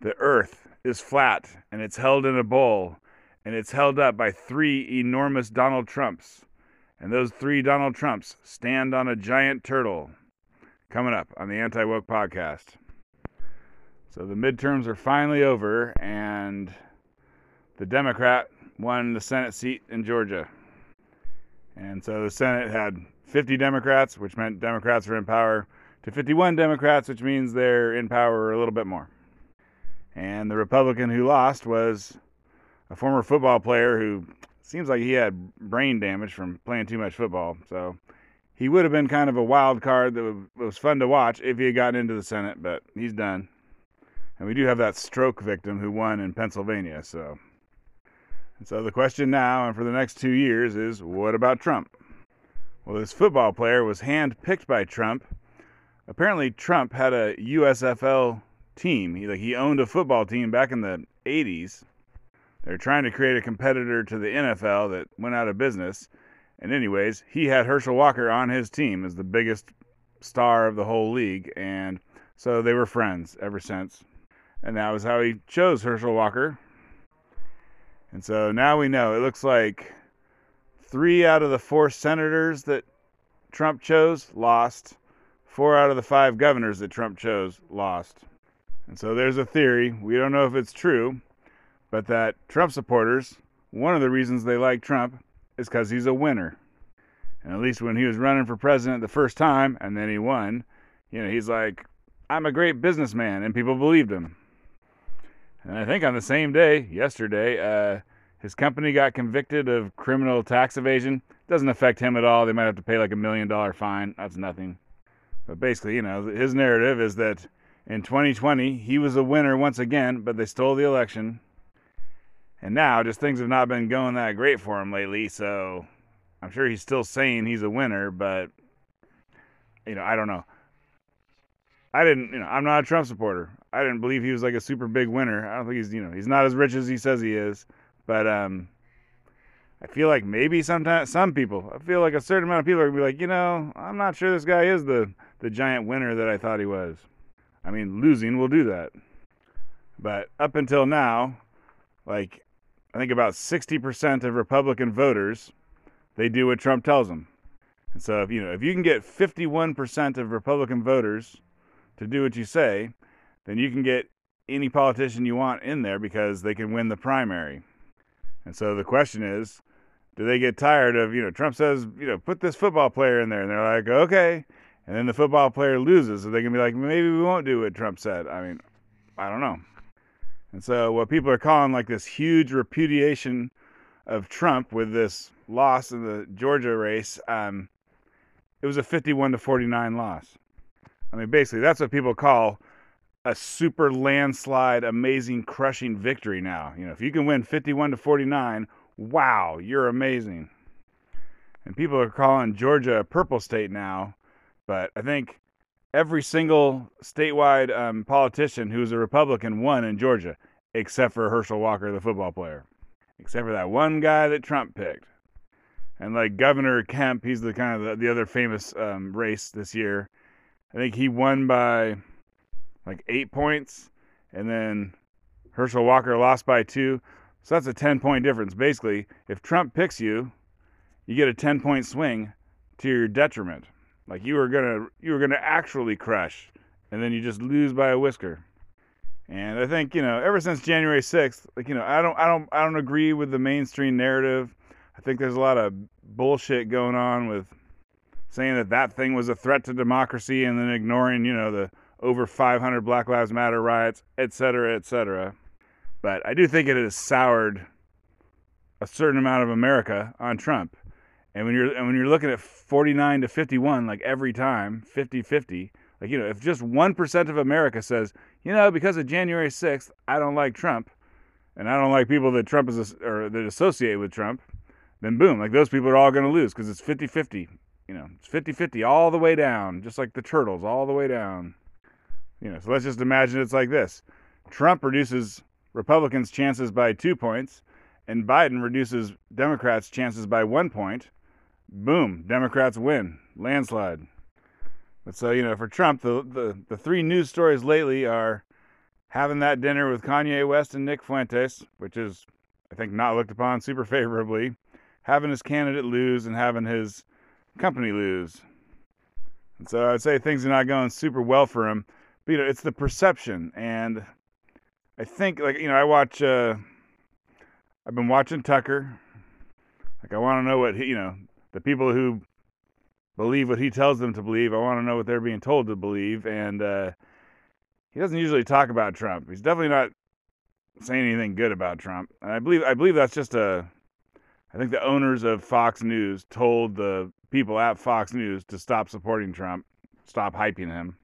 the earth is flat and it's held in a bowl and it's held up by three enormous Donald Trumps. And those three Donald Trumps stand on a giant turtle. Coming up on the Anti Woke Podcast. So the midterms are finally over, and the Democrat won the Senate seat in Georgia. And so the Senate had 50 Democrats, which meant Democrats are in power, to 51 Democrats, which means they're in power a little bit more. And the Republican who lost was a former football player who seems like he had brain damage from playing too much football. So he would have been kind of a wild card that was fun to watch if he had gotten into the Senate, but he's done. And we do have that stroke victim who won in Pennsylvania. So, and so the question now and for the next two years is what about Trump? Well, this football player was handpicked by Trump. Apparently, Trump had a USFL team. He like he owned a football team back in the 80s. They're trying to create a competitor to the NFL that went out of business. And anyways, he had Herschel Walker on his team as the biggest star of the whole league, and so they were friends ever since. And that was how he chose Herschel Walker. And so now we know it looks like three out of the four senators that Trump chose lost. Four out of the five governors that Trump chose lost. And so there's a theory, we don't know if it's true, but that Trump supporters, one of the reasons they like Trump is because he's a winner. And at least when he was running for president the first time and then he won, you know, he's like, I'm a great businessman, and people believed him. And I think on the same day, yesterday, uh, his company got convicted of criminal tax evasion. Doesn't affect him at all. They might have to pay like a million dollar fine. That's nothing. But basically, you know, his narrative is that in 2020 he was a winner once again, but they stole the election. And now, just things have not been going that great for him lately. So I'm sure he's still saying he's a winner, but you know, I don't know. I didn't, you know, I'm not a Trump supporter. I didn't believe he was like a super big winner. I don't think he's, you know, he's not as rich as he says he is. But um, I feel like maybe sometimes some people, I feel like a certain amount of people are gonna be like, you know, I'm not sure this guy is the the giant winner that I thought he was. I mean, losing will do that. But up until now, like I think about 60% of Republican voters, they do what Trump tells them. And so if you know, if you can get 51% of Republican voters to do what you say, then you can get any politician you want in there because they can win the primary. And so the question is, do they get tired of, you know, Trump says, you know, put this football player in there and they're like, "Okay." And then the football player loses, so they can be like, "Maybe we won't do what Trump said." I mean, I don't know. And so what people are calling like this huge repudiation of Trump with this loss in the Georgia race, um, it was a 51 to 49 loss. I mean, basically, that's what people call a super landslide, amazing, crushing victory now. You know, if you can win 51 to 49, wow, you're amazing. And people are calling Georgia a purple state now, but I think every single statewide um, politician who's a Republican won in Georgia, except for Herschel Walker, the football player, except for that one guy that Trump picked. And like Governor Kemp, he's the kind of the, the other famous um, race this year. I think he won by like eight points, and then Herschel Walker lost by two. So that's a 10 point difference. Basically, if Trump picks you, you get a 10 point swing to your detriment. Like you were gonna you were gonna actually crush, and then you just lose by a whisker. And I think you know ever since January 6th, like you know I don't I don't I don't agree with the mainstream narrative. I think there's a lot of bullshit going on with saying that that thing was a threat to democracy and then ignoring you know the over 500 Black Lives Matter riots, etc., etc. But I do think it has soured a certain amount of America on Trump. And when you're and when you're looking at 49 to 51 like every time, 50-50, like you know, if just 1% of America says, "You know, because of January 6th, I don't like Trump." And I don't like people that Trump is or that associate with Trump, then boom, like those people are all going to lose because it's 50-50. You know, it's 50-50 all the way down, just like the turtles all the way down. You know, so let's just imagine it's like this. Trump reduces Republicans' chances by two points, and Biden reduces Democrats' chances by one point. Boom, Democrats win. Landslide. But so, you know, for Trump, the, the, the three news stories lately are having that dinner with Kanye West and Nick Fuentes, which is, I think, not looked upon super favorably, having his candidate lose and having his company lose. And so I'd say things are not going super well for him. But, you know, it's the perception. And I think, like, you know, I watch, uh, I've been watching Tucker. Like, I want to know what he, you know, the people who believe what he tells them to believe, I want to know what they're being told to believe. And, uh, he doesn't usually talk about Trump. He's definitely not saying anything good about Trump. And I believe I believe that's just a I think the owners of Fox News told the people at Fox News to stop supporting Trump, stop hyping him.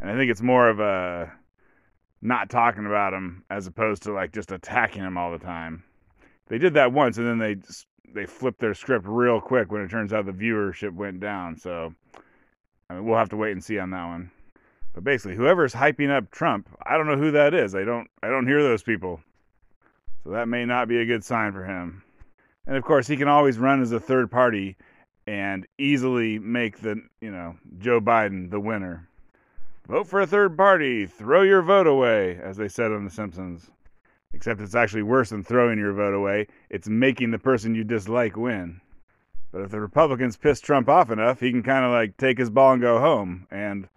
And I think it's more of a not talking about him as opposed to like just attacking him all the time. They did that once and then they they flipped their script real quick when it turns out the viewership went down. So I mean, we'll have to wait and see on that one. But basically, whoever's hyping up Trump, I don't know who that is. I don't I don't hear those people. So that may not be a good sign for him. And of course, he can always run as a third party and easily make the, you know, Joe Biden the winner. Vote for a third party, throw your vote away, as they said on The Simpsons. Except it's actually worse than throwing your vote away. It's making the person you dislike win. But if the Republicans piss Trump off enough, he can kind of like take his ball and go home. And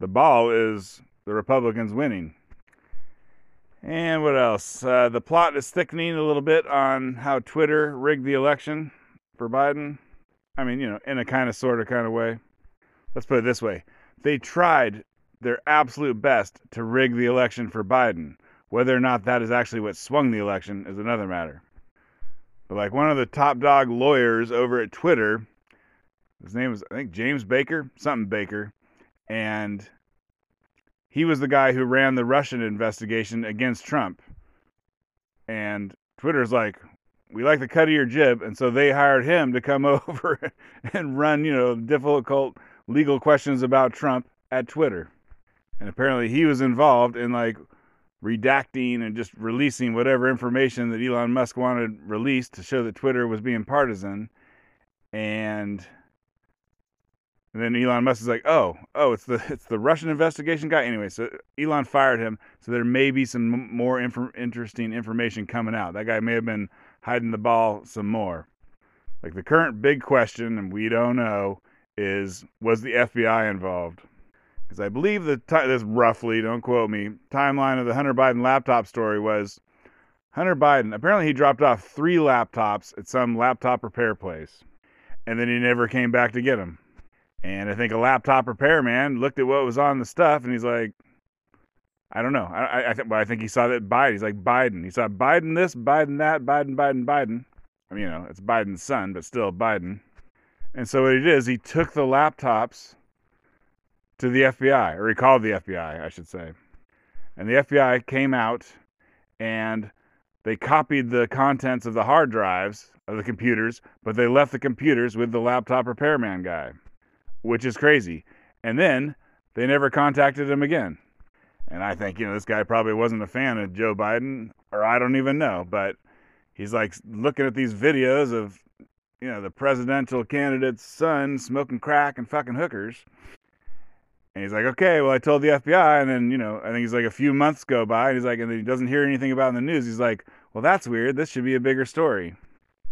the ball is the Republicans winning. And what else? Uh, the plot is thickening a little bit on how Twitter rigged the election for Biden. I mean, you know, in a kind of, sort of, kind of way. Let's put it this way they tried their absolute best to rig the election for Biden. Whether or not that is actually what swung the election is another matter. But like one of the top dog lawyers over at Twitter, his name was I think James Baker, something Baker, and he was the guy who ran the Russian investigation against Trump. And Twitter's like, we like the cut of your jib, and so they hired him to come over and run, you know, difficult legal questions about Trump at Twitter. And apparently he was involved in like redacting and just releasing whatever information that Elon Musk wanted released to show that Twitter was being partisan. And then Elon Musk is like, "Oh, oh, it's the it's the Russian investigation guy." Anyway, so Elon fired him. So there may be some more inf- interesting information coming out. That guy may have been hiding the ball some more. Like the current big question, and we don't know, is was the FBI involved? Because I believe the t- this roughly, don't quote me, timeline of the Hunter Biden laptop story was Hunter Biden. Apparently, he dropped off three laptops at some laptop repair place, and then he never came back to get them. And I think a laptop repairman looked at what was on the stuff and he's like, I don't know. I, I, th- well, I think he saw that Biden. He's like Biden. He saw Biden this, Biden that, Biden, Biden, Biden. I mean, you know, it's Biden's son, but still Biden. And so what he did is he took the laptops to the FBI, or he called the FBI, I should say. And the FBI came out and they copied the contents of the hard drives of the computers, but they left the computers with the laptop repairman guy which is crazy. And then they never contacted him again. And I think, you know, this guy probably wasn't a fan of Joe Biden, or I don't even know, but he's like looking at these videos of, you know, the presidential candidate's son smoking crack and fucking hookers. And he's like, okay, well, I told the FBI. And then, you know, I think he's like a few months go by and he's like, and then he doesn't hear anything about in the news. He's like, well, that's weird. This should be a bigger story.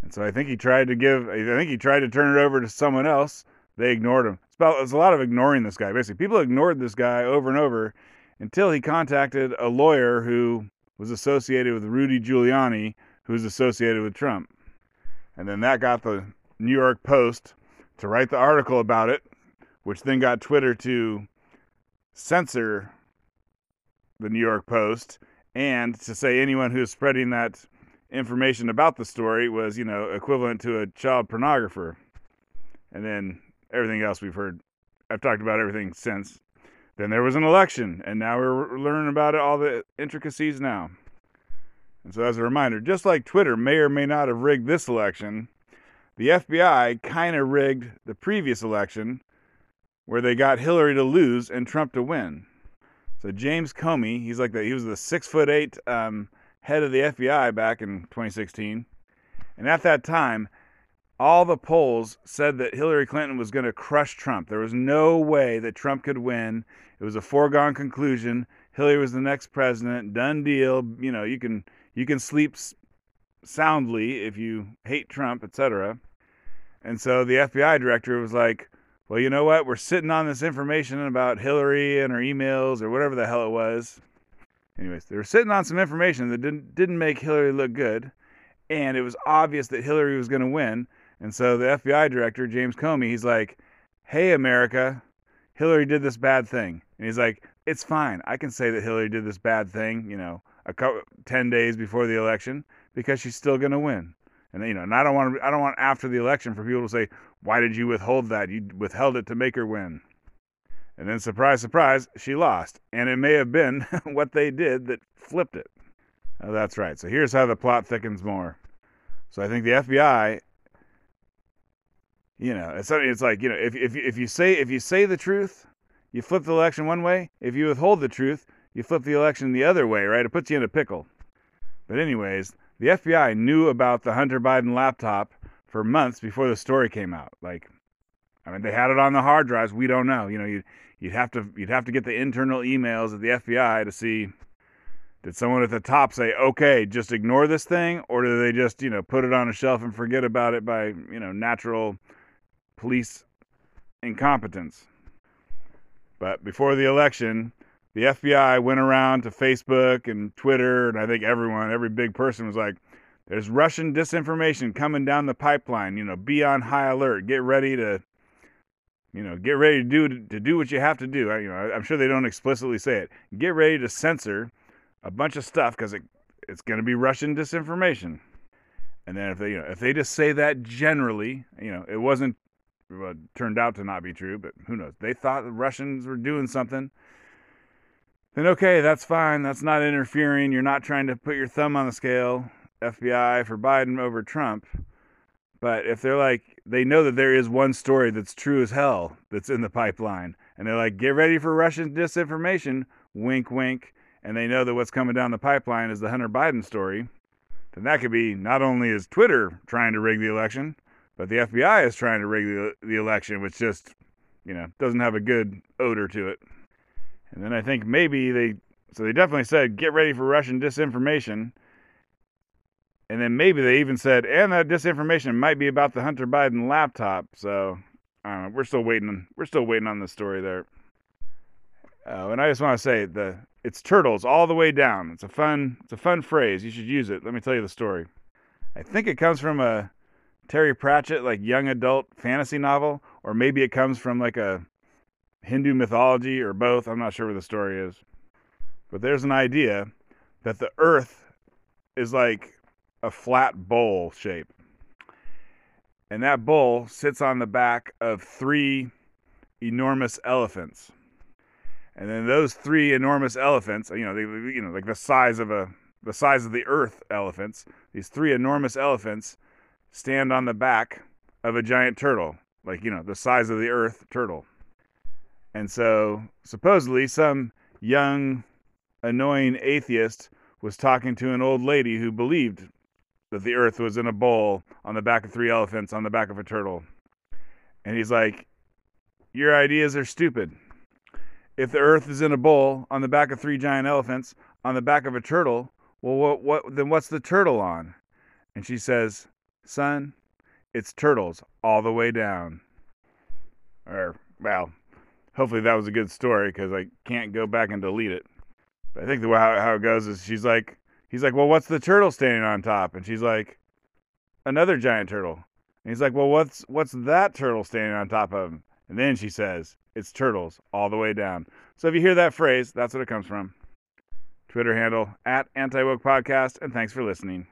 And so I think he tried to give, I think he tried to turn it over to someone else they ignored him. It's, about, it's a lot of ignoring this guy. Basically, people ignored this guy over and over until he contacted a lawyer who was associated with Rudy Giuliani, who was associated with Trump. And then that got the New York Post to write the article about it, which then got Twitter to censor the New York Post and to say anyone who's spreading that information about the story was, you know, equivalent to a child pornographer. And then everything else we've heard. I've talked about everything since. Then there was an election, and now we're learning about it, all the intricacies now. And so, as a reminder, just like Twitter may or may not have rigged this election, the FBI kind of rigged the previous election where they got Hillary to lose and Trump to win. So James Comey, he's like the he was the six foot eight um, head of the FBI back in 2016, and at that time all the polls said that Hillary Clinton was going to crush Trump. There was no way that Trump could win. It was a foregone conclusion. Hillary was the next president. Done deal. You know, you can you can sleep soundly if you hate Trump, etc. And so the FBI director was like, "Well, you know what? We're sitting on this information about Hillary and her emails or whatever the hell it was." Anyways, they were sitting on some information that didn't didn't make Hillary look good, and it was obvious that Hillary was going to win. And so the FBI director, James Comey, he's like, "Hey, America, Hillary did this bad thing," and he's like, "It's fine. I can say that Hillary did this bad thing, you know, a couple, ten days before the election because she's still going to win." And you know, and I don't want to, I don't want after the election for people to say, "Why did you withhold that? You withheld it to make her win." And then, surprise, surprise, she lost. And it may have been what they did that flipped it. Oh, that's right. So here's how the plot thickens more. So I think the FBI, you know, it's it's like you know, if if if you say if you say the truth, you flip the election one way. If you withhold the truth, you flip the election the other way. Right? It puts you in a pickle. But anyways, the FBI knew about the Hunter Biden laptop for months before the story came out. Like, I mean, they had it on the hard drives. We don't know. You know, you you'd have to you'd have to get the internal emails of the FBI to see did someone at the top say, "Okay, just ignore this thing," or do they just you know put it on a shelf and forget about it by you know natural police incompetence? But before the election, the FBI went around to Facebook and Twitter, and I think everyone, every big person was like, "There's Russian disinformation coming down the pipeline. You know, be on high alert. Get ready to you know, get ready to do to do what you have to do. I, you know, I'm sure they don't explicitly say it. Get ready to censor a bunch of stuff because it, it's going to be Russian disinformation. And then if they, you know, if they just say that generally, you know, it wasn't well, turned out to not be true, but who knows? They thought the Russians were doing something. Then okay, that's fine. That's not interfering. You're not trying to put your thumb on the scale. FBI for Biden over Trump. But if they're like, they know that there is one story that's true as hell that's in the pipeline, and they're like, get ready for Russian disinformation, wink, wink, and they know that what's coming down the pipeline is the Hunter Biden story, then that could be not only is Twitter trying to rig the election, but the FBI is trying to rig the, the election, which just, you know, doesn't have a good odor to it. And then I think maybe they, so they definitely said, get ready for Russian disinformation. And then maybe they even said, and that disinformation might be about the Hunter Biden laptop. So I don't know. We're still waiting. We're still waiting on the story there. Oh, and I just want to say the it's turtles all the way down. It's a fun it's a fun phrase. You should use it. Let me tell you the story. I think it comes from a Terry Pratchett like young adult fantasy novel, or maybe it comes from like a Hindu mythology or both. I'm not sure where the story is. But there's an idea that the earth is like a flat bowl shape. And that bowl sits on the back of three enormous elephants. And then those three enormous elephants, you know, they, you know, like the size of a the size of the earth elephants, these three enormous elephants stand on the back of a giant turtle, like, you know, the size of the earth turtle. And so supposedly some young annoying atheist was talking to an old lady who believed that the earth was in a bowl on the back of three elephants on the back of a turtle. And he's like, Your ideas are stupid. If the earth is in a bowl on the back of three giant elephants on the back of a turtle, well what what then what's the turtle on? And she says, Son, it's turtles all the way down. Or well, hopefully that was a good story because I can't go back and delete it. But I think the how, how it goes is she's like, He's like, well, what's the turtle standing on top? And she's like, another giant turtle. And he's like, well, what's what's that turtle standing on top of? Him? And then she says, it's turtles all the way down. So if you hear that phrase, that's what it comes from. Twitter handle at Anti Woke Podcast, and thanks for listening.